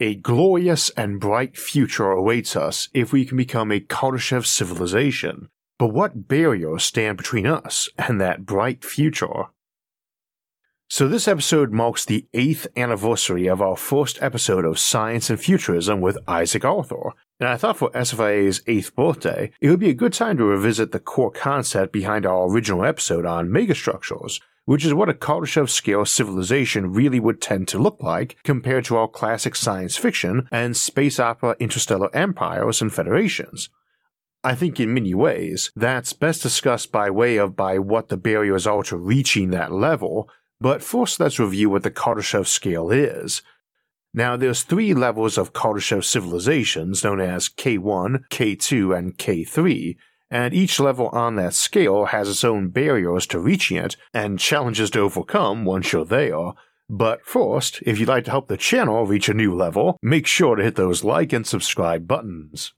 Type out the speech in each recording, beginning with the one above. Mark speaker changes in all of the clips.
Speaker 1: A glorious and bright future awaits us if we can become a Kardashev civilization. But what barriers stand between us and that bright future? So, this episode marks the eighth anniversary of our first episode of Science and Futurism with Isaac Arthur, and I thought for SFIA's eighth birthday, it would be a good time to revisit the core concept behind our original episode on megastructures, which is what a Kardashev scale civilization really would tend to look like compared to our classic science fiction and space opera interstellar empires and federations. I think in many ways, that's best discussed by way of by what the barriers are to reaching that level, but first let's review what the Kardashev scale is. Now there's three levels of Kardashev civilizations known as K1, K2, and K3, and each level on that scale has its own barriers to reaching it and challenges to overcome once you're there. But first, if you'd like to help the channel reach a new level, make sure to hit those like and subscribe buttons.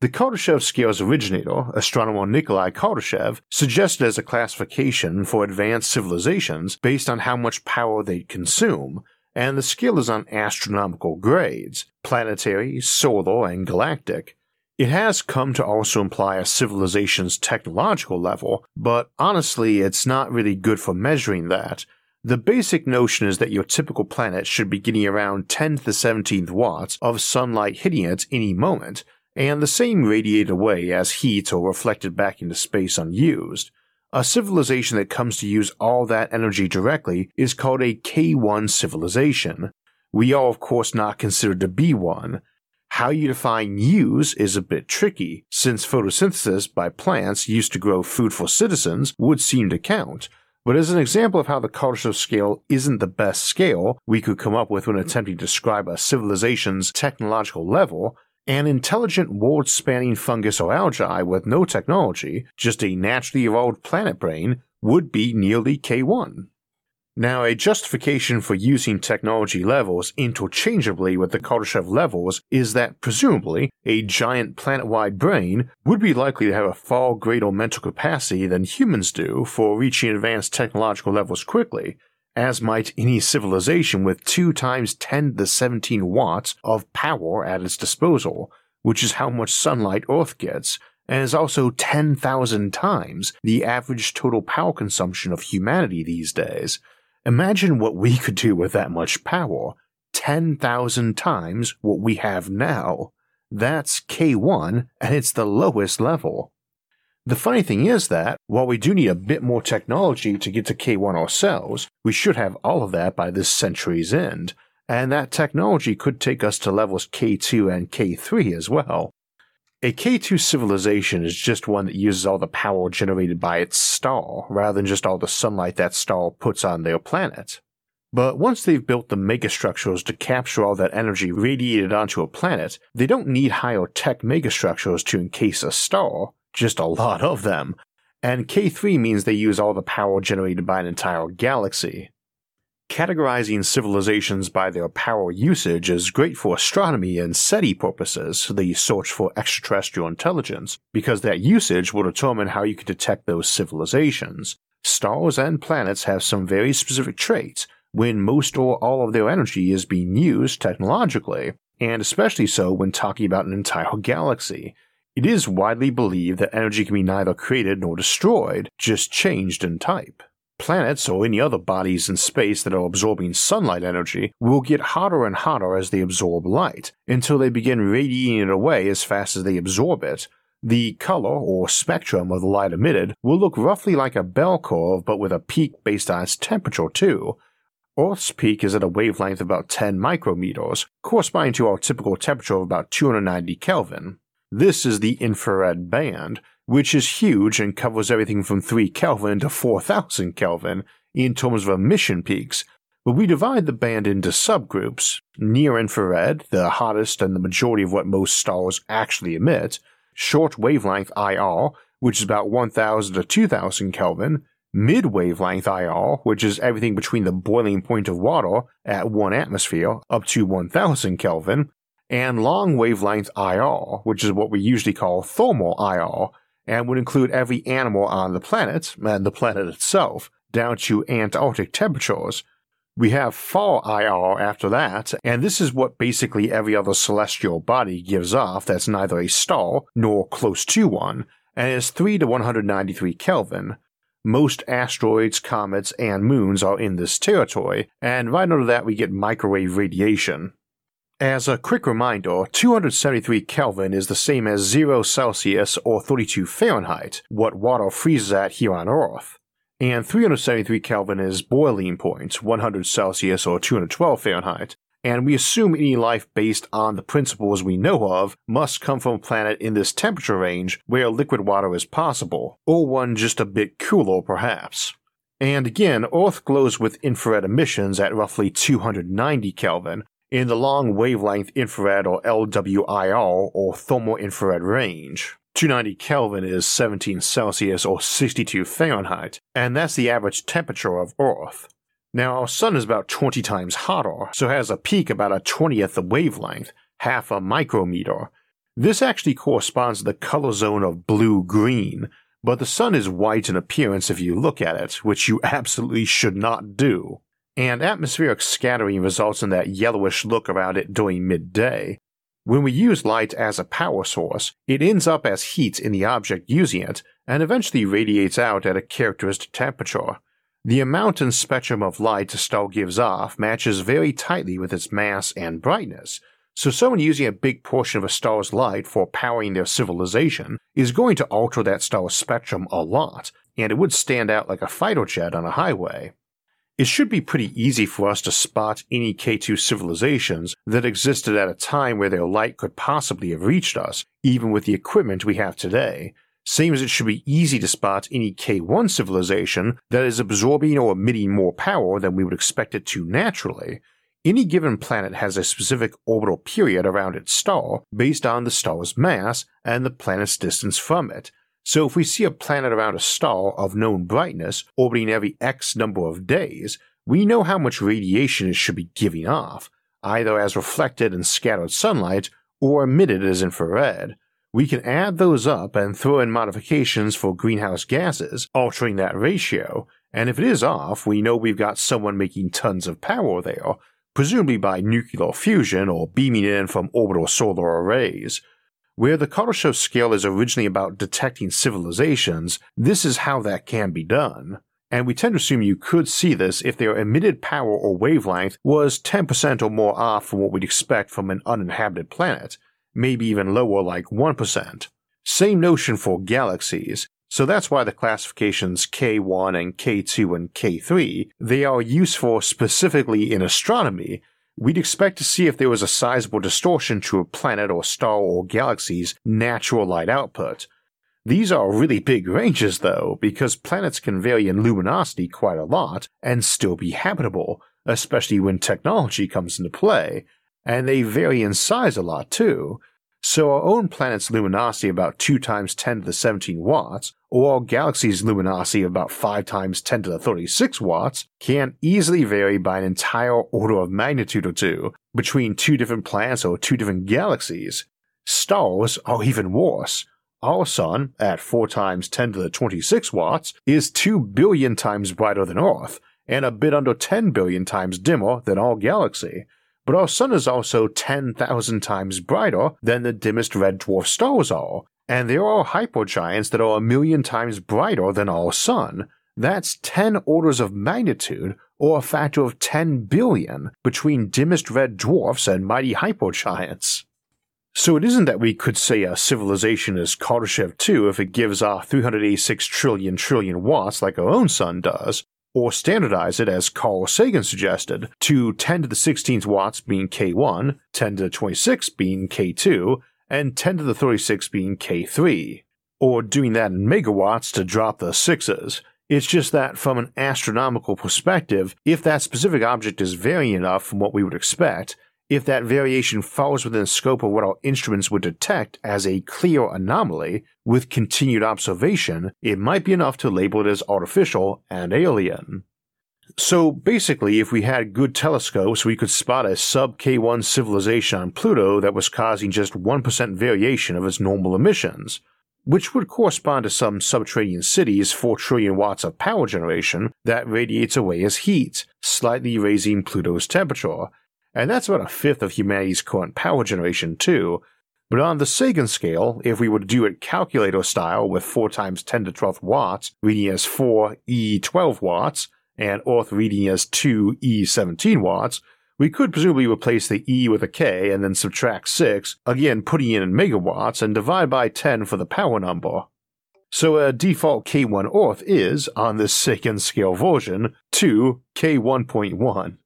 Speaker 1: The Kardashev scale's originator, astronomer Nikolai Kardashev, suggested as a classification for advanced civilizations based on how much power they consume, and the scale is on astronomical grades planetary, solar, and galactic. It has come to also imply a civilization's technological level, but honestly, it's not really good for measuring that. The basic notion is that your typical planet should be getting around 10 to the 17th watts of sunlight hitting it any moment, and the same radiated away as heat or reflected back into space unused. A civilization that comes to use all that energy directly is called a K1 civilization. We are, of course, not considered to be one. How you define use is a bit tricky, since photosynthesis by plants used to grow food for citizens would seem to count. But as an example of how the Kardashev scale isn't the best scale we could come up with when attempting to describe a civilization's technological level, an intelligent world spanning fungus or algae with no technology, just a naturally evolved planet brain, would be nearly K1. Now, a justification for using technology levels interchangeably with the Kardashev levels is that presumably a giant planet wide brain would be likely to have a far greater mental capacity than humans do for reaching advanced technological levels quickly, as might any civilization with 2 times 10 to the 17 watts of power at its disposal, which is how much sunlight Earth gets, and is also 10,000 times the average total power consumption of humanity these days. Imagine what we could do with that much power. 10,000 times what we have now. That's K1, and it's the lowest level. The funny thing is that, while we do need a bit more technology to get to K1 ourselves, we should have all of that by this century's end, and that technology could take us to levels K2 and K3 as well. A K2 civilization is just one that uses all the power generated by its star, rather than just all the sunlight that star puts on their planet. But once they've built the megastructures to capture all that energy radiated onto a planet, they don't need higher tech megastructures to encase a star, just a lot of them. And K3 means they use all the power generated by an entire galaxy. Categorizing civilizations by their power usage is great for astronomy and SETI purposes, the search for extraterrestrial intelligence, because that usage will determine how you can detect those civilizations. Stars and planets have some very specific traits when most or all of their energy is being used technologically, and especially so when talking about an entire galaxy. It is widely believed that energy can be neither created nor destroyed, just changed in type. Planets or any other bodies in space that are absorbing sunlight energy will get hotter and hotter as they absorb light, until they begin radiating it away as fast as they absorb it. The color or spectrum of the light emitted will look roughly like a bell curve but with a peak based on its temperature too. Earth's peak is at a wavelength of about 10 micrometers, corresponding to our typical temperature of about 290 Kelvin. This is the infrared band, which is huge and covers everything from 3 Kelvin to 4000 Kelvin in terms of emission peaks, but we divide the band into subgroups. Near infrared, the hottest and the majority of what most stars actually emit, short wavelength IR, which is about 1000 to 2000 Kelvin, mid wavelength IR, which is everything between the boiling point of water at 1 atmosphere up to 1000 Kelvin, and long wavelength IR, which is what we usually call thermal IR, and would include every animal on the planet and the planet itself, down to Antarctic temperatures. We have far IR after that, and this is what basically every other celestial body gives off that's neither a star nor close to one, and is 3 to 193 Kelvin. Most asteroids, comets, and moons are in this territory, and right under that we get microwave radiation. As a quick reminder, 273 Kelvin is the same as 0 Celsius or 32 Fahrenheit, what water freezes at here on Earth. And 373 Kelvin is boiling point, 100 Celsius or 212 Fahrenheit, and we assume any life based on the principles we know of must come from a planet in this temperature range where liquid water is possible, or one just a bit cooler perhaps. And again, Earth glows with infrared emissions at roughly 290 Kelvin, in the long wavelength infrared or LWIR or thermal infrared range. 290 Kelvin is 17 Celsius or 62 Fahrenheit, and that's the average temperature of Earth. Now, our Sun is about 20 times hotter, so has a peak about a 20th the wavelength, half a micrometer. This actually corresponds to the color zone of blue green, but the Sun is white in appearance if you look at it, which you absolutely should not do and atmospheric scattering results in that yellowish look around it during midday. When we use light as a power source, it ends up as heat in the object using it and eventually radiates out at a characteristic temperature. The amount and spectrum of light a star gives off matches very tightly with its mass and brightness, so someone using a big portion of a star's light for powering their civilization is going to alter that star's spectrum a lot, and it would stand out like a fighter jet on a highway. It should be pretty easy for us to spot any K2 civilizations that existed at a time where their light could possibly have reached us, even with the equipment we have today. Same as it should be easy to spot any K1 civilization that is absorbing or emitting more power than we would expect it to naturally. Any given planet has a specific orbital period around its star based on the star's mass and the planet's distance from it, so if we see a planet around a star of known brightness orbiting every X number of days, we know how much radiation it should be giving off, either as reflected and scattered sunlight or emitted as infrared. We can add those up and throw in modifications for greenhouse gases, altering that ratio, and if it is off, we know we've got someone making tons of power there, presumably by nuclear fusion or beaming in from orbital solar arrays. Where the Kardashev scale is originally about detecting civilizations, this is how that can be done. And we tend to assume you could see this if their emitted power or wavelength was 10% or more off from what we'd expect from an uninhabited planet, maybe even lower like 1%. Same notion for galaxies, so that's why the classifications K1 and K2 and K3, they are useful specifically in astronomy we'd expect to see if there was a sizable distortion to a planet or star or galaxy's natural light output. These are really big ranges, though, because planets can vary in luminosity quite a lot and still be habitable, especially when technology comes into play, and they vary in size a lot too, so our own planet's luminosity about 2 times 10 to the 17 watts, or our galaxy's luminosity about 5 times 10 to the 36 watts, can easily vary by an entire order of magnitude or two between two different planets or two different galaxies. Stars are even worse. Our sun, at 4 times 10 to the 26 watts, is 2 billion times brighter than Earth, and a bit under 10 billion times dimmer than our galaxy but our sun is also 10,000 times brighter than the dimmest red dwarf stars are, and there are hypergiants that are a million times brighter than our sun. That's 10 orders of magnitude, or a factor of 10 billion, between dimmest red dwarfs and mighty hypergiants. So it isn't that we could say a civilization is Kardashev 2 if it gives off 386 trillion trillion watts like our own sun does, or standardize it as Carl Sagan suggested, to 10 to the 16th watts being K1, 10 to the 26 being K2, and 10 to the 36 being K3. Or doing that in megawatts to drop the sixes. It's just that from an astronomical perspective, if that specific object is varying enough from what we would expect, if that variation falls within the scope of what our instruments would detect as a clear anomaly, with continued observation, it might be enough to label it as artificial and alien. So basically, if we had good telescopes, we could spot a sub K1 civilization on Pluto that was causing just 1% variation of its normal emissions, which would correspond to some subterranean city's 4 trillion watts of power generation that radiates away as heat, slightly raising Pluto's temperature. And that's about a fifth of humanity's current power generation, too. But on the Sagan scale, if we were to do it calculator style with 4 times 10 to 12 watts, reading as 4 E12 watts, and Earth reading as 2 E17 watts, we could presumably replace the E with a K and then subtract 6, again putting in megawatts, and divide by 10 for the power number. So a default K1 Earth is, on this Sagan scale version, 2 K1.1.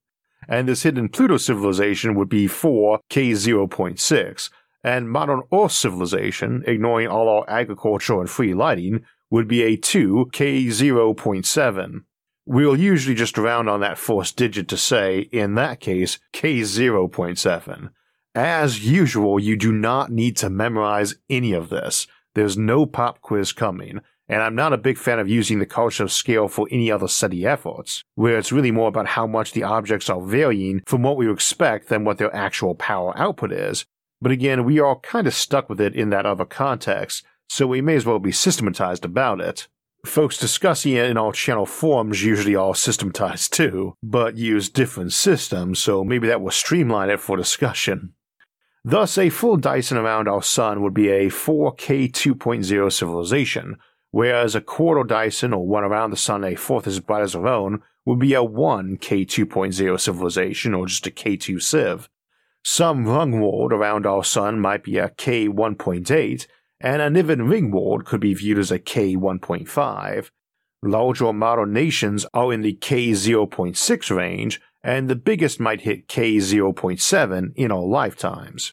Speaker 1: And this hidden Pluto civilization would be 4 K0.6, and modern Earth civilization, ignoring all our agriculture and free lighting, would be a 2 K0.7. We'll usually just round on that first digit to say, in that case, K0.7. As usual, you do not need to memorize any of this. There's no pop quiz coming, and I'm not a big fan of using the Kardashev scale for any other SETI efforts, where it's really more about how much the objects are varying from what we expect than what their actual power output is. But again, we are kind of stuck with it in that other context, so we may as well be systematized about it. Folks discussing it in our channel forums usually are systematized too, but use different systems, so maybe that will streamline it for discussion. Thus, a full Dyson around our sun would be a 4K 2.0 civilization, whereas a quarter Dyson or one around the sun a fourth as bright as our own would be a 1K 2.0 civilization or just a K2 civ. Some rung world around our sun might be a K 1.8, and a Niven ring world could be viewed as a K 1.5. Larger modern nations are in the K 0.6 range, and the biggest might hit K 0.7 in our lifetimes.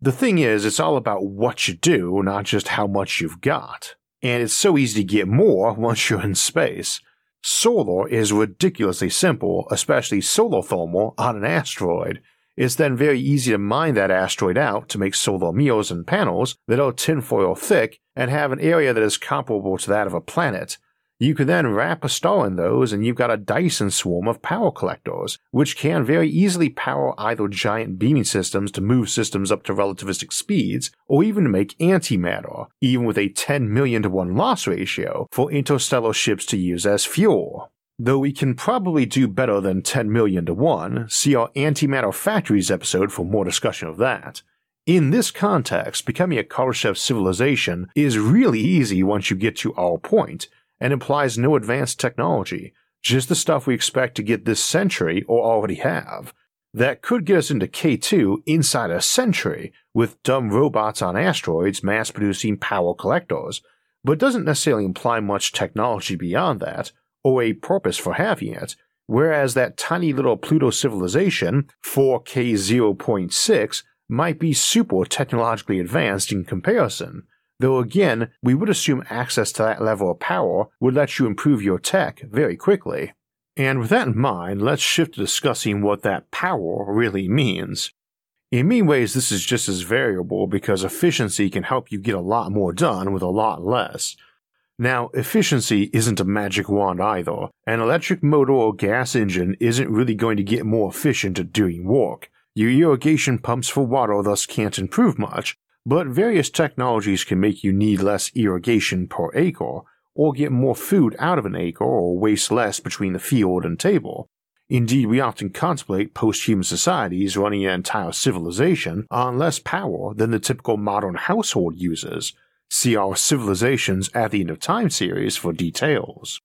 Speaker 1: The thing is, it's all about what you do, not just how much you've got. And it's so easy to get more once you're in space. Solar is ridiculously simple, especially solar thermal on an asteroid, it's then very easy to mine that asteroid out to make solar mirrors and panels that are tinfoil thick and have an area that is comparable to that of a planet. You can then wrap a star in those, and you've got a Dyson swarm of power collectors, which can very easily power either giant beaming systems to move systems up to relativistic speeds, or even to make antimatter, even with a 10 million to 1 loss ratio for interstellar ships to use as fuel. Though we can probably do better than 10 million to 1, see our Antimatter Factories episode for more discussion of that. In this context, becoming a Kardashev civilization is really easy once you get to our point, and implies no advanced technology, just the stuff we expect to get this century or already have. That could get us into K2 inside a century, with dumb robots on asteroids mass producing power collectors, but doesn't necessarily imply much technology beyond that, or a purpose for having it, whereas that tiny little Pluto civilization, 4K 0.6, might be super technologically advanced in comparison. Though again, we would assume access to that level of power would let you improve your tech very quickly. And with that in mind, let's shift to discussing what that power really means. In many ways, this is just as variable because efficiency can help you get a lot more done with a lot less, now, efficiency isn't a magic wand either. An electric motor or gas engine isn't really going to get more efficient at doing work. Your irrigation pumps for water thus can't improve much, but various technologies can make you need less irrigation per acre, or get more food out of an acre or waste less between the field and table. Indeed, we often contemplate post human societies running an entire civilization on less power than the typical modern household uses, See our Civilizations at the End of Time series for details.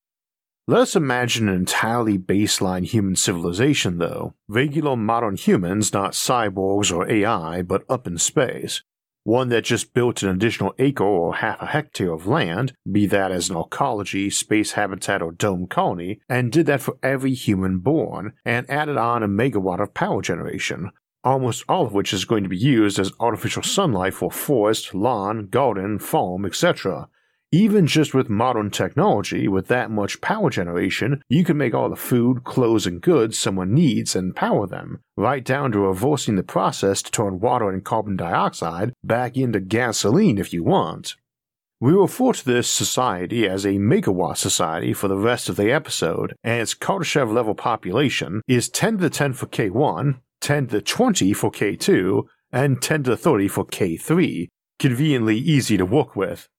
Speaker 1: Let us imagine an entirely baseline human civilization, though. Regular modern humans, not cyborgs or AI, but up in space. One that just built an additional acre or half a hectare of land, be that as an ecology, space habitat, or dome colony, and did that for every human born, and added on a megawatt of power generation, almost all of which is going to be used as artificial sunlight for forest, lawn, garden, farm, etc. Even just with modern technology, with that much power generation, you can make all the food, clothes, and goods someone needs and power them, right down to reversing the process to turn water and carbon dioxide back into gasoline if you want. We refer to this society as a megawatt society for the rest of the episode, and its Kardashev level population is 10 to the 10 for K1, 10 to the 20 for K2, and 10 to the 30 for K3, conveniently easy to work with.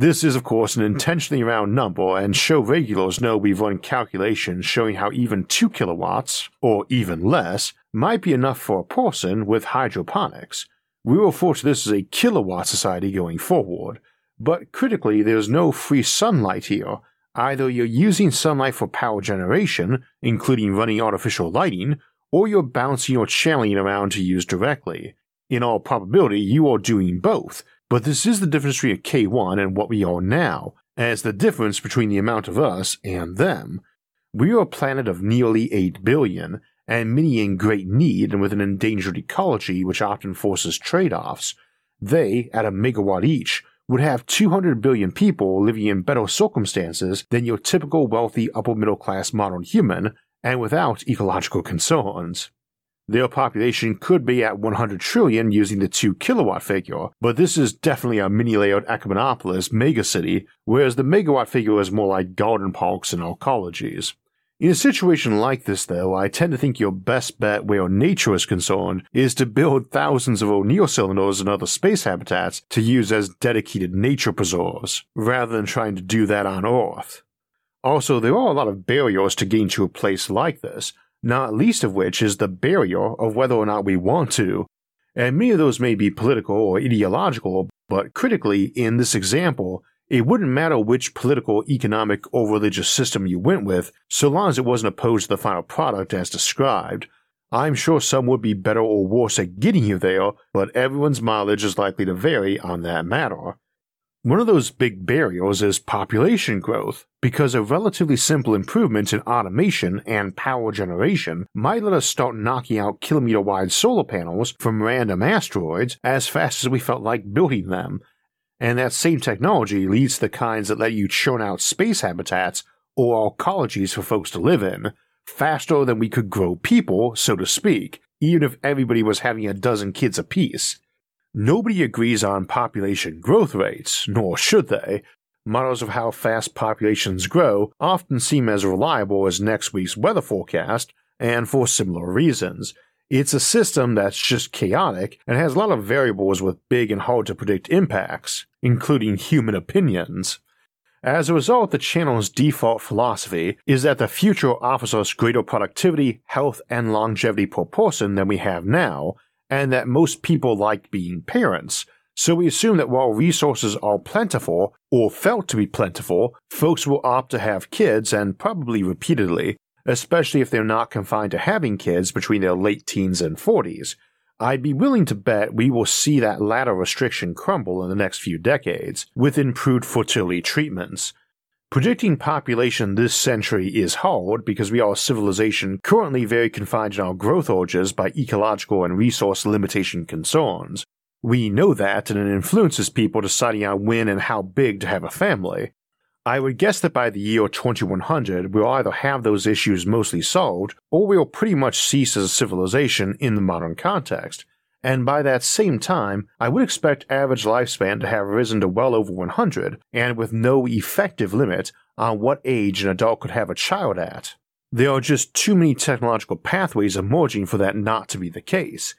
Speaker 1: This is, of course, an intentionally round number, and show regulars know we've run calculations showing how even 2 kilowatts, or even less, might be enough for a person with hydroponics. We will force this as a kilowatt society going forward, but critically, there's no free sunlight here. Either you're using sunlight for power generation, including running artificial lighting, or you're bouncing or channeling around to use directly. In all probability, you are doing both, but this is the difference between K1 and what we are now, as the difference between the amount of us and them. We are a planet of nearly 8 billion, and many in great need and with an endangered ecology which often forces trade offs. They, at a megawatt each, would have 200 billion people living in better circumstances than your typical wealthy upper middle class modern human, and without ecological concerns. Their population could be at 100 trillion using the 2 kilowatt figure, but this is definitely a mini layout Ecumenopolis megacity, whereas the megawatt figure is more like garden parks and ecologies. In a situation like this, though, I tend to think your best bet where nature is concerned is to build thousands of O'Neill cylinders and other space habitats to use as dedicated nature preserves, rather than trying to do that on Earth. Also, there are a lot of barriers to getting to a place like this, not least of which is the barrier of whether or not we want to. And many of those may be political or ideological, but critically, in this example, it wouldn't matter which political, economic, or religious system you went with, so long as it wasn't opposed to the final product as described. I'm sure some would be better or worse at getting you there, but everyone's mileage is likely to vary on that matter. One of those big barriers is population growth, because a relatively simple improvement in automation and power generation might let us start knocking out kilometer wide solar panels from random asteroids as fast as we felt like building them. And that same technology leads to the kinds that let you churn out space habitats or ecologies for folks to live in, faster than we could grow people, so to speak, even if everybody was having a dozen kids apiece. Nobody agrees on population growth rates, nor should they. Models of how fast populations grow often seem as reliable as next week's weather forecast, and for similar reasons. It's a system that's just chaotic and has a lot of variables with big and hard to predict impacts, including human opinions. As a result, the channel's default philosophy is that the future offers us greater productivity, health, and longevity per person than we have now, and that most people like being parents. So we assume that while resources are plentiful, or felt to be plentiful, folks will opt to have kids and probably repeatedly, especially if they're not confined to having kids between their late teens and 40s. I'd be willing to bet we will see that latter restriction crumble in the next few decades, with improved fertility treatments. Predicting population this century is hard because we are a civilization currently very confined in our growth urges by ecological and resource limitation concerns. We know that and it influences people deciding on when and how big to have a family. I would guess that by the year 2100 we'll either have those issues mostly solved or we'll pretty much cease as a civilization in the modern context, and by that same time, I would expect average lifespan to have risen to well over 100, and with no effective limit on what age an adult could have a child at. There are just too many technological pathways emerging for that not to be the case.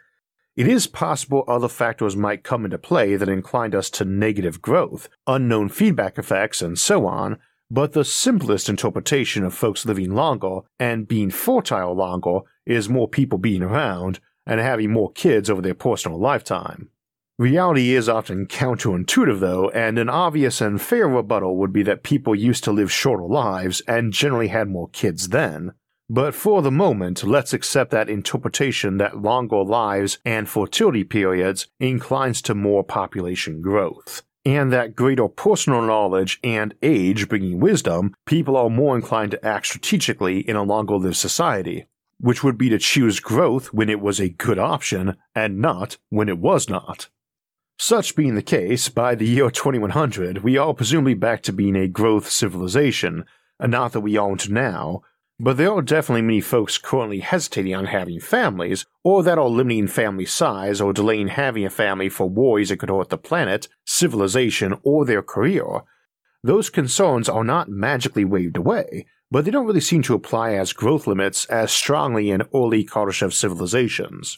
Speaker 1: It is possible other factors might come into play that inclined us to negative growth, unknown feedback effects, and so on, but the simplest interpretation of folks living longer and being fertile longer is more people being around, and having more kids over their personal lifetime. Reality is often counterintuitive, though, and an obvious and fair rebuttal would be that people used to live shorter lives and generally had more kids then. But for the moment, let's accept that interpretation that longer lives and fertility periods inclines to more population growth. And that greater personal knowledge and age bringing wisdom, people are more inclined to act strategically in a longer lived society, which would be to choose growth when it was a good option and not when it was not. Such being the case, by the year 2100, we are presumably back to being a growth civilization, and not that we aren't now, but there are definitely many folks currently hesitating on having families, or that are limiting family size or delaying having a family for worries that could hurt the planet, civilization, or their career. Those concerns are not magically waved away, but they don't really seem to apply as growth limits as strongly in early Kardashev civilizations.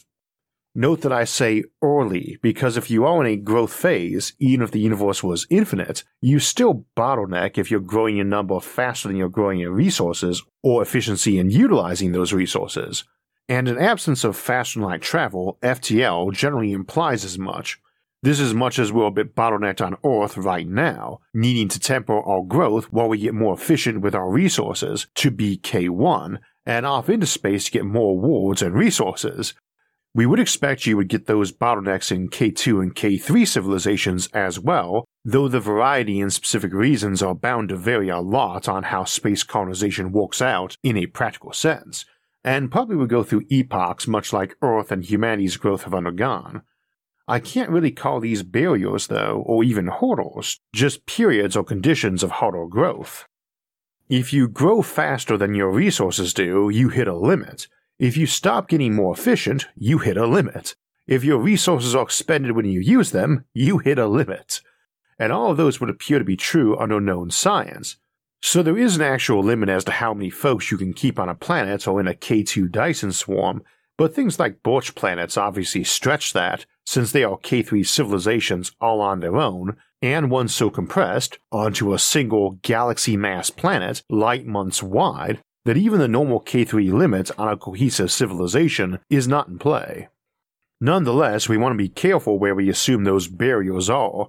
Speaker 1: Note that I say early because if you are in a growth phase, even if the universe was infinite, you still bottleneck if you're growing your number faster than you're growing your resources or efficiency in utilizing those resources. And in absence of faster than light travel, FTL generally implies as much. This is much as we're a bit bottlenecked on Earth right now, needing to temper our growth while we get more efficient with our resources to be K1, and off into space to get more rewards and resources, we would expect you would get those bottlenecks in K2 and K3 civilizations as well, though the variety and specific reasons are bound to vary a lot on how space colonization works out in a practical sense, and probably would go through epochs much like Earth and humanity's growth have undergone. I can't really call these barriers, though, or even hurdles, just periods or conditions of harder growth. If you grow faster than your resources do, you hit a limit, if you stop getting more efficient, you hit a limit. If your resources are expended when you use them, you hit a limit. And all of those would appear to be true under known science. So there is an actual limit as to how many folks you can keep on a planet or in a K2 Dyson swarm, but things like Birch planets obviously stretch that, since they are K3 civilizations all on their own, and one so compressed onto a single galaxy mass planet light months wide that even the normal K3 limit on a cohesive civilization is not in play. Nonetheless, we want to be careful where we assume those barriers are.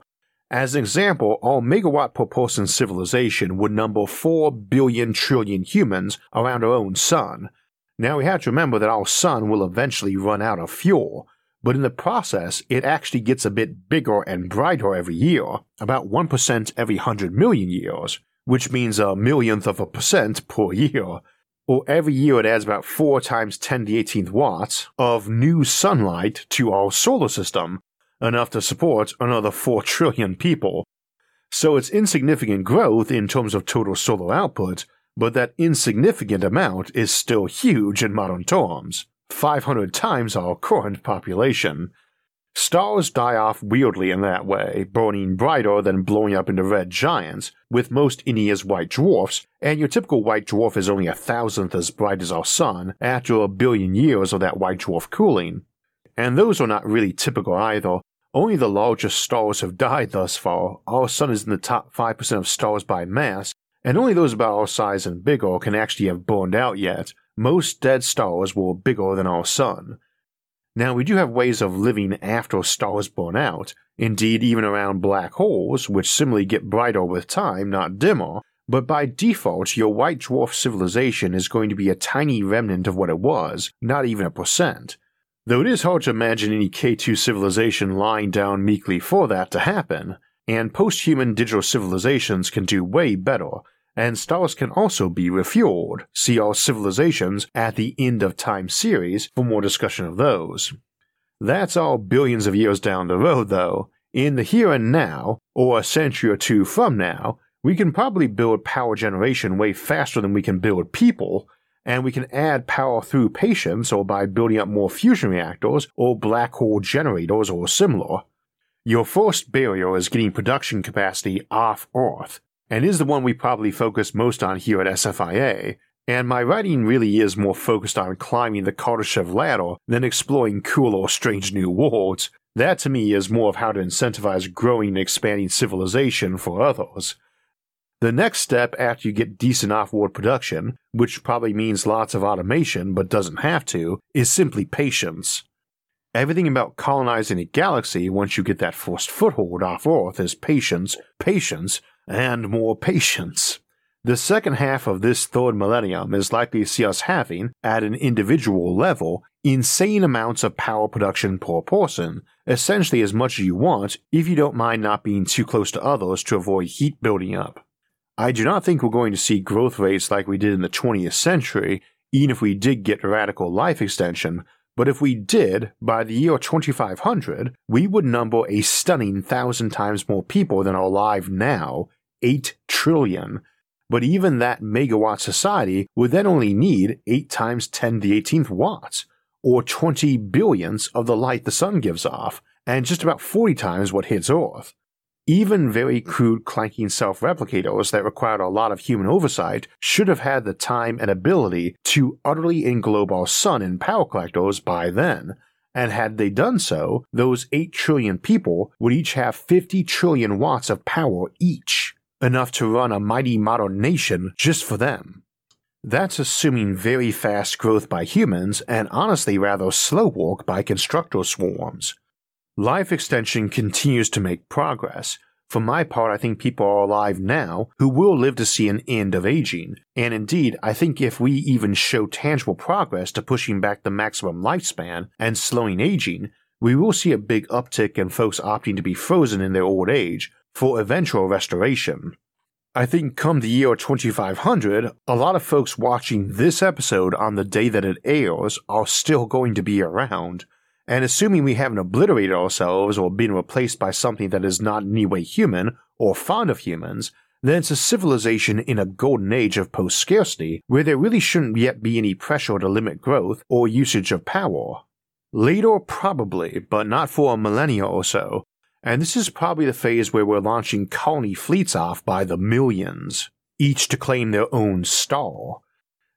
Speaker 1: As an example, our megawatt per person civilization would number 4 billion trillion humans around our own sun. Now we have to remember that our sun will eventually run out of fuel, but in the process, it actually gets a bit bigger and brighter every year, about 1% every 100 million years which means a millionth of a percent per year. Or every year it adds about 4 times 10 to the 18th watts of new sunlight to our solar system, enough to support another 4 trillion people. So it's insignificant growth in terms of total solar output, but that insignificant amount is still huge in modern terms, 500 times our current population. Stars die off weirdly in that way, burning brighter than blowing up into red giants, with most any as white dwarfs, and your typical white dwarf is only a thousandth as bright as our sun after a billion years of that white dwarf cooling. And those are not really typical either. Only the largest stars have died thus far. Our sun is in the top 5% of stars by mass, and only those about our size and bigger can actually have burned out yet. Most dead stars were bigger than our sun. Now, we do have ways of living after stars burn out, indeed, even around black holes, which similarly get brighter with time, not dimmer, but by default, your white dwarf civilization is going to be a tiny remnant of what it was, not even a percent. Though it is hard to imagine any K2 civilization lying down meekly for that to happen, and post human digital civilizations can do way better, and stars can also be refueled. See our civilizations at the end of time series for more discussion of those. That's all billions of years down the road, though. In the here and now, or a century or two from now, we can probably build power generation way faster than we can build people, and we can add power through patience or by building up more fusion reactors or black hole generators or similar. Your first barrier is getting production capacity off Earth, and is the one we probably focus most on here at SFIA, and my writing really is more focused on climbing the Kardashev ladder than exploring cool or strange new worlds. That to me is more of how to incentivize growing and expanding civilization for others. The next step after you get decent off-world production, which probably means lots of automation but doesn't have to, is simply patience. Everything about colonizing a galaxy once you get that first foothold off Earth is patience, patience, and more patience. The second half of this third millennium is likely to see us having, at an individual level, insane amounts of power production per person, essentially as much as you want if you don't mind not being too close to others to avoid heat building up. I do not think we're going to see growth rates like we did in the 20th century, even if we did get radical life extension, but if we did, by the year 2500, we would number a stunning thousand times more people than are alive now 8 trillion. But even that megawatt society would then only need 8 times 10 to the 18th watts, or 20 billionths of the light the sun gives off, and just about 40 times what hits Earth. Even very crude clanking self replicators that required a lot of human oversight should have had the time and ability to utterly englobe our sun in power collectors by then. And had they done so, those 8 trillion people would each have 50 trillion watts of power each, enough to run a mighty modern nation just for them. That's assuming very fast growth by humans and honestly rather slow walk by constructor swarms. Life extension continues to make progress. For my part, I think people are alive now who will live to see an end of aging, and indeed, I think if we even show tangible progress to pushing back the maximum lifespan and slowing aging, we will see a big uptick in folks opting to be frozen in their old age for eventual restoration. I think come the year 2500, a lot of folks watching this episode on the day that it airs are still going to be around, and assuming we haven't obliterated ourselves or been replaced by something that is not in any way human or fond of humans, then it's a civilization in a golden age of post scarcity where there really shouldn't yet be any pressure to limit growth or usage of power. Later, probably, but not for a millennia or so, and this is probably the phase where we're launching colony fleets off by the millions, each to claim their own star.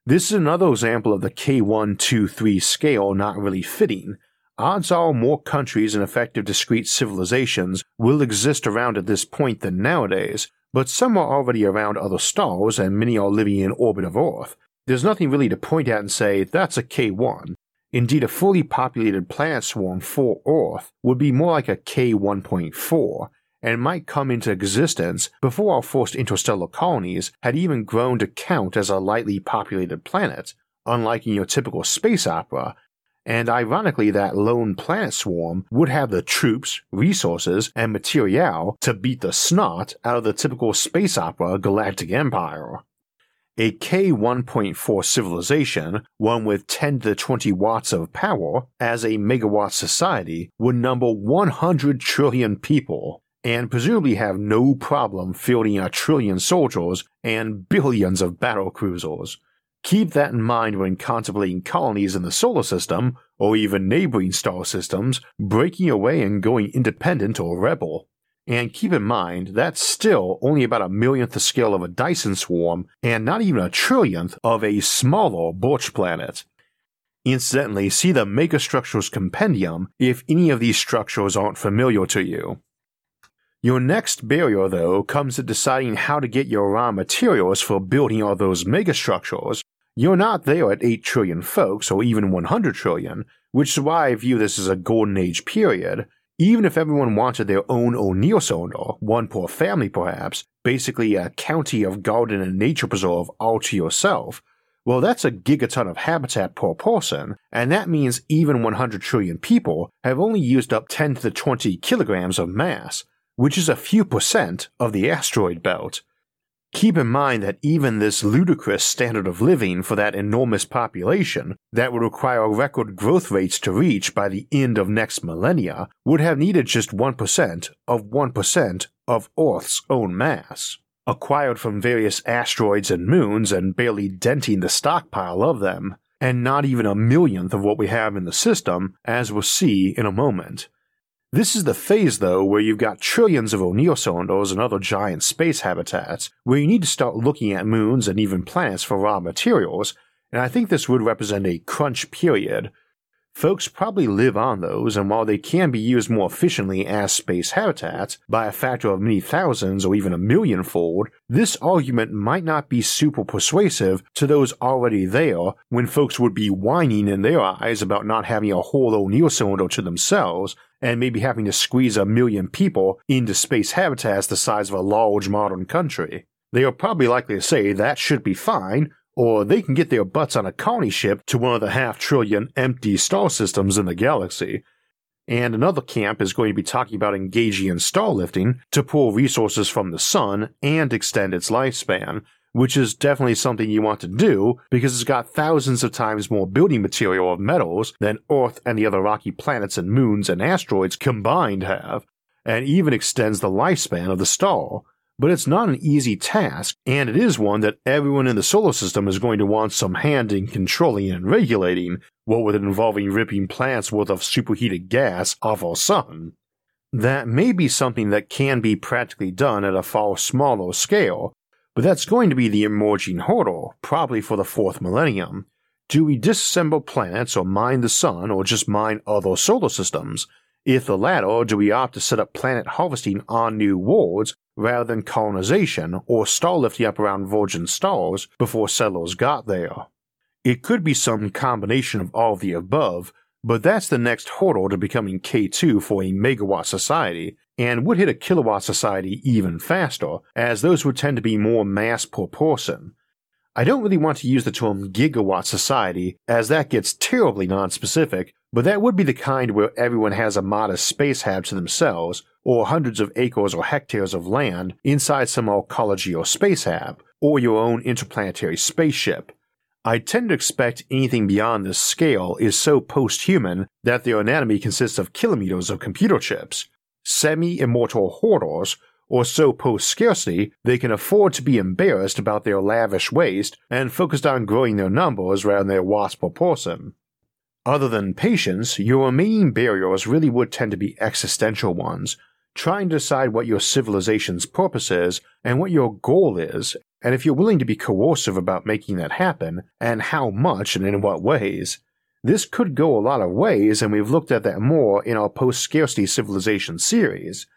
Speaker 1: This is another example of the K1 2 3 scale not really fitting, odds are more countries and effective discrete civilizations will exist around at this point than nowadays, but some are already around other stars and many are living in orbit of Earth. There's nothing really to point at and say, that's a K1. Indeed, a fully populated planet swarm for Earth would be more like a K1.4, and might come into existence before our first interstellar colonies had even grown to count as a lightly populated planet, unlike in your typical space opera and ironically, that lone planet swarm would have the troops, resources, and materiel to beat the snot out of the typical space opera Galactic Empire. A K 1.4 civilization, one with 10 to 20 watts of power, as a megawatt society, would number 100 trillion people, and presumably have no problem fielding a trillion soldiers and billions of battle cruisers. Keep that in mind when contemplating colonies in the solar system, or even neighboring star systems, breaking away and going independent or rebel. And keep in mind, that's still only about a millionth the scale of a Dyson swarm, and not even a trillionth of a smaller Birch planet. Incidentally, see the Megastructures Compendium if any of these structures aren't familiar to you. Your next barrier, though, comes to deciding how to get your raw materials for building all those megastructures, you're not there at 8 trillion folks, or even 100 trillion, which is why I view this as a golden age period. Even if everyone wanted their own O'Neill cylinder, one per family perhaps, basically a county of garden and nature preserve all to yourself, well, that's a gigaton of habitat per person, and that means even 100 trillion people have only used up 10 to the 20 kilograms of mass, which is a few percent of the asteroid belt. Keep in mind that even this ludicrous standard of living for that enormous population that would require record growth rates to reach by the end of next millennia would have needed just 1% of 1% of Earth's own mass, acquired from various asteroids and moons and barely denting the stockpile of them, and not even a millionth of what we have in the system, as we'll see in a moment. This is the phase, though, where you've got trillions of O'Neill cylinders and other giant space habitats, where you need to start looking at moons and even planets for raw materials, and I think this would represent a crunch period. Folks probably live on those, and while they can be used more efficiently as space habitats, by a factor of many thousands or even a million fold, this argument might not be super persuasive to those already there when folks would be whining in their eyes about not having a whole O'Neill cylinder to themselves and maybe having to squeeze a million people into space habitats the size of a large modern country. They are probably likely to say that should be fine, or they can get their butts on a colony ship to one of the half trillion empty star systems in the galaxy. And another camp is going to be talking about engaging in star lifting to pull resources from the sun and extend its lifespan, which is definitely something you want to do because it's got thousands of times more building material of metals than Earth and the other rocky planets and moons and asteroids combined have, and even extends the lifespan of the star. But it's not an easy task, and it is one that everyone in the solar system is going to want some hand in controlling and regulating, what with it involving ripping plants worth of superheated gas off our sun. That may be something that can be practically done at a far smaller scale, but that's going to be the emerging hurdle, probably for the fourth millennium. Do we disassemble planets or mine the sun or just mine other solar systems? If the latter, do we opt to set up planet harvesting on new worlds rather than colonization or star lifting up around virgin stars before settlers got there? It could be some combination of all of the above, but that's the next hurdle to becoming K2 for a megawatt society, and would hit a kilowatt society even faster, as those would tend to be more mass per person. I don't really want to use the term gigawatt society, as that gets terribly non-specific, but that would be the kind where everyone has a modest space hab to themselves, or hundreds of acres or hectares of land inside some ecology or space hab, or your own interplanetary spaceship. I tend to expect anything beyond this scale is so post-human that their anatomy consists of kilometers of computer chips, semi immortal hoarders, or so post scarcity they can afford to be embarrassed about their lavish waste and focused on growing their numbers rather than their wasp per person. Other than patience, your remaining barriers really would tend to be existential ones, trying to decide what your civilization's purpose is and what your goal is, and if you're willing to be coercive about making that happen, and how much and in what ways. This could go a lot of ways, and we've looked at that more in our post scarcity civilization series.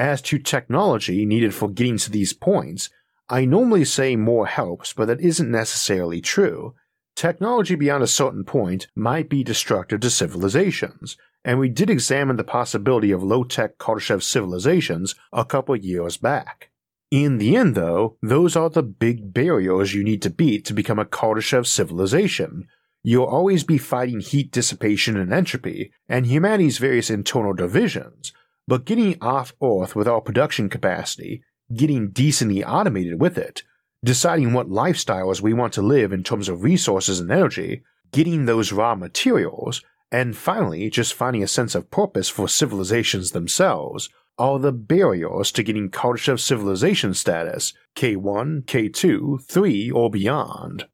Speaker 1: As to technology needed for getting to these points, I normally say more helps, but that isn't necessarily true. Technology beyond a certain point might be destructive to civilizations, and we did examine the possibility of low tech Kardashev civilizations a couple years back. In the end, though, those are the big barriers you need to beat to become a Kardashev civilization, You'll always be fighting heat dissipation and entropy, and humanity's various internal divisions, but getting off Earth with our production capacity, getting decently automated with it, deciding what lifestyles we want to live in terms of resources and energy, getting those raw materials, and finally just finding a sense of purpose for civilizations themselves are the barriers to getting Kardashev civilization status K1, K2, 3, or beyond.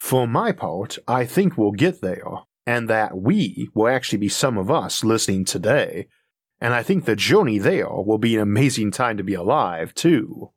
Speaker 1: For my part, I think we'll get there, and that we will actually be some of us listening today, and I think the journey there will be an amazing time to be alive, too.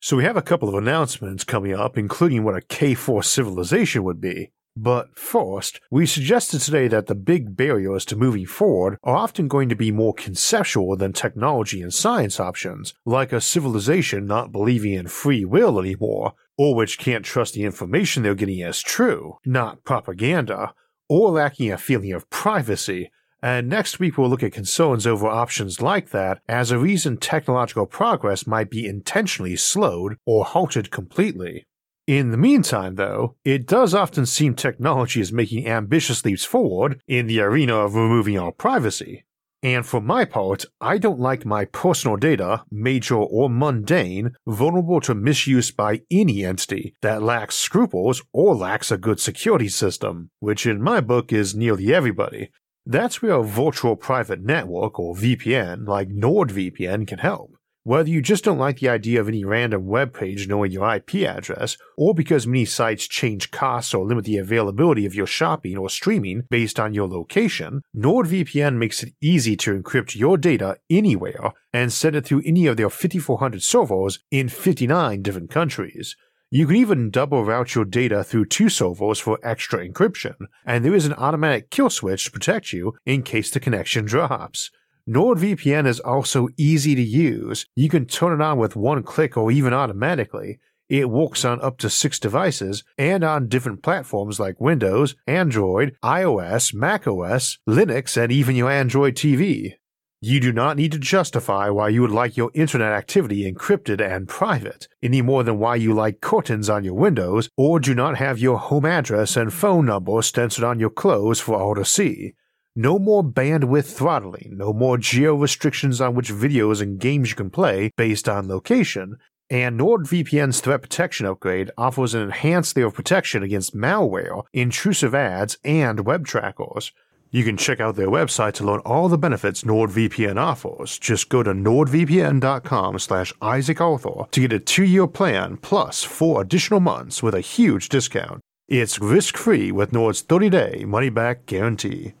Speaker 1: So we have a couple of announcements coming up, including what a K4 civilization would be. But first, we suggested today that the big barriers to moving forward are often going to be more conceptual than technology and science options, like a civilization not believing in free will anymore, or which can't trust the information they're getting as true, not propaganda, or lacking a feeling of privacy. And next week we'll look at concerns over options like that as a reason technological progress might be intentionally slowed or halted completely. In the meantime, though, it does often seem technology is making ambitious leaps forward in the arena of removing our privacy. And for my part, I don't like my personal data, major or mundane, vulnerable to misuse by any entity that lacks scruples or lacks a good security system, which in my book is nearly everybody. That's where a virtual private network or VPN like NordVPN can help. Whether you just don't like the idea of any random web page knowing your IP address, or because many sites change costs or limit the availability of your shopping or streaming based on your location, NordVPN makes it easy to encrypt your data anywhere and send it through any of their 5400 servers in 59 different countries. You can even double route your data through two servers for extra encryption, and there is an automatic kill switch to protect you in case the connection drops. NordVPN is also easy to use. You can turn it on with one click or even automatically. It works on up to six devices and on different platforms like Windows, Android, iOS, macOS, Linux, and even your Android TV. You do not need to justify why you would like your internet activity encrypted and private, any more than why you like curtains on your windows or do not have your home address and phone number stenciled on your clothes for all to see. No more bandwidth throttling, no more geo restrictions on which videos and games you can play based on location, and NordVPN's threat protection upgrade offers an enhanced layer of protection against malware, intrusive ads, and web trackers. You can check out their website to learn all the benefits NordVPN offers. Just go to nordvpn.com slash isaacarthur to get a two-year plan plus four additional months with a huge discount. It's risk-free with Nord's 30-day money-back guarantee.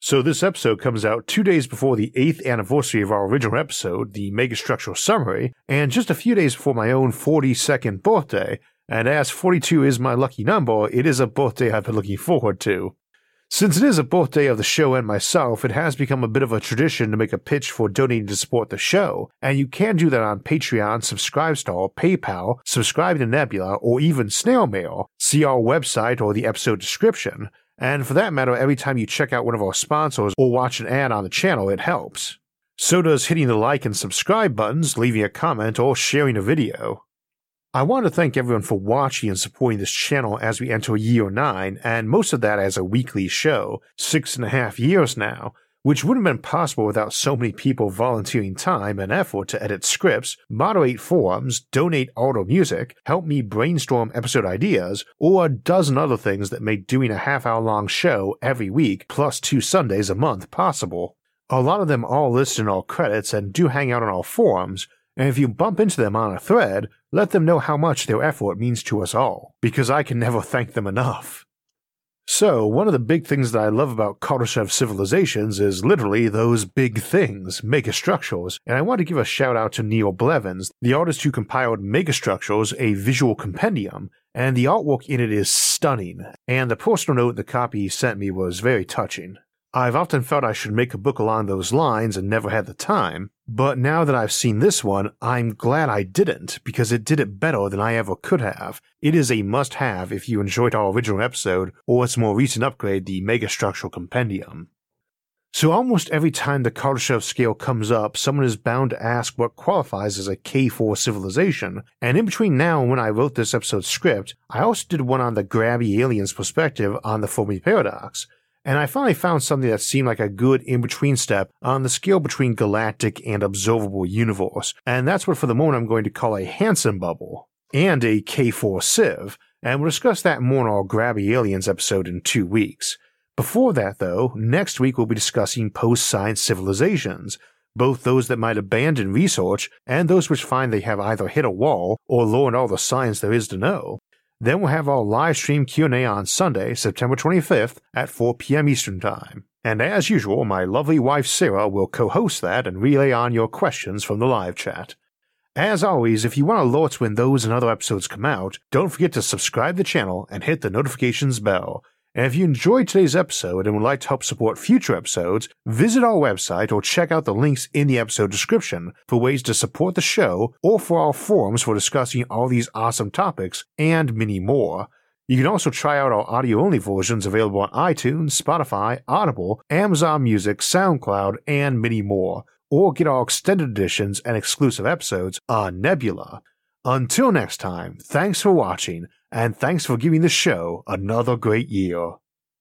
Speaker 1: So this episode comes out two days before the 8th anniversary of our original episode, the Megastructural Summary, and just a few days before my own 42nd birthday, and as 42 is my lucky number, it is a birthday I've been looking forward to. Since it is a birthday of the show and myself, it has become a bit of a tradition to make a pitch for donating to support the show, and you can do that on Patreon, Subscribestar, PayPal, subscribe to Nebula, or even snail mail. See our website or the episode description. And for that matter, every time you check out one of our sponsors or watch an ad on the channel, it helps. So does hitting the like and subscribe buttons, leaving a comment, or sharing a video. I want to thank everyone for watching and supporting this channel as we enter year 9, and most of that as a weekly show, six and a half years now, which wouldn't have been possible without so many people volunteering time and effort to edit scripts, moderate forums, donate auto music, help me brainstorm episode ideas, or a dozen other things that made doing a half hour long show every week plus two Sundays a month possible. A lot of them all listed in our credits and do hang out on our forums, and if you bump into them on a thread, let them know how much their effort means to us all, because I can never thank them enough. So, one of the big things that I love about Kardashev civilizations is literally those big things, megastructures, and I want to give a shout out to Neil Blevins, the artist who compiled Megastructures, a visual compendium, and the artwork in it is stunning, and the personal note the copy sent me was very touching. I've often felt I should make a book along those lines and never had the time, but now that I've seen this one, I'm glad I didn't because it did it better than I ever could have. It is a must have if you enjoyed our original episode or its more recent upgrade, the Megastructural Compendium. So almost every time the Kardashev scale comes up, someone is bound to ask what qualifies as a K4 civilization, and in between now and when I wrote this episode's script, I also did one on the grabby aliens perspective on the Fermi Paradox, and I finally found something that seemed like a good in between step on the scale between galactic and observable universe, and that's what for the moment I'm going to call a Hanson bubble, and a K4 civ, and we'll discuss that more in our Grabby Aliens episode in two weeks. Before that, though, next week we'll be discussing post science civilizations, both those that might abandon research and those which find they have either hit a wall or learned all the science there is to know. Then we'll have our live stream Q&A on Sunday, September 25th at 4 p.m. Eastern Time. And as usual, my lovely wife Sarah will co-host that and relay on your questions from the live chat. As always, if you want alerts when those and other episodes come out, don't forget to subscribe to the channel and hit the notifications bell and if you enjoyed today's episode and would like to help support future episodes, visit our website or check out the links in the episode description for ways to support the show or for our forums for discussing all these awesome topics and many more. You can also try out our audio only versions available on iTunes, Spotify, Audible, Amazon Music, SoundCloud, and many more, or get our extended editions and exclusive episodes on Nebula. Until next time, thanks for watching and thanks for giving the show another great year.